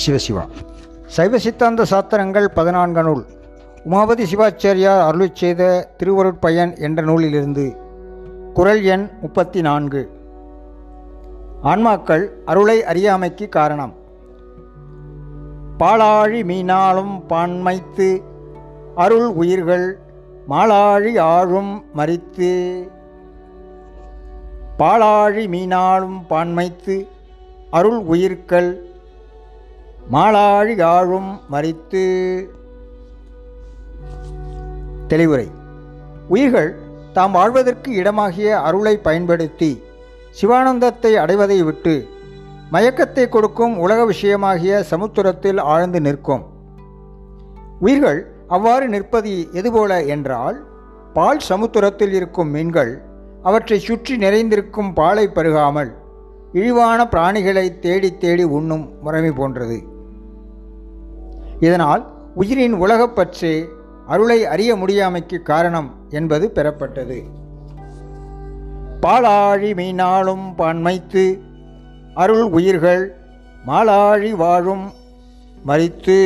சிவசிவா. சைவ சித்தாந்த சாத்திரங்கள் பதினான்கு நூல். உமாபதி சிவாச்சாரியார் அருளி செய்த திருவருட்பயன் என்ற நூலிலிருந்து. குரல் எண் முப்பத்தி நான்கு ஆன்மாக்கள் அருளை அறியாமைக்கு காரணம். பாலாழி மீனாலும் பான்மைத்து அருள் உயிர்கள் மாலாழி ஆழும் மறித்து. பாலாழி மீனாலும் பான்மைத்து அருள் உயிர்கள் மாலாழி ஆழும் மறித்து. தெளிவுரை. உயிர்கள் தாம் வாழ்வதற்கு இடமாகிய அருளை பயன்படுத்தி சிவானந்தத்தை அடைவதை விட்டு மயக்கத்தை கொடுக்கும் உலக விஷயமாகிய சமுத்திரத்தில் ஆழ்ந்து நிற்கும். உயிர்கள் அவ்வாறு நிற்பது எதுபோல என்றால் பால் சமுத்திரத்தில் இருக்கும் மீன்கள் அவற்றை சுற்றி நிறைந்திருக்கும் பாலை பருகாமல் இழிவான பிராணிகளை தேடி தேடி உண்ணும் முறைமை போன்றது. இதனால் உயிரின் உலகப்பற்று அருளை அறிய முடியாமைக்கு காரணம் என்பது பெறப்பட்டது. பாலாழி மீனாலும் பான்மைத்து அருள் உயிர்கள் மாலாழி வாழும் மறித்து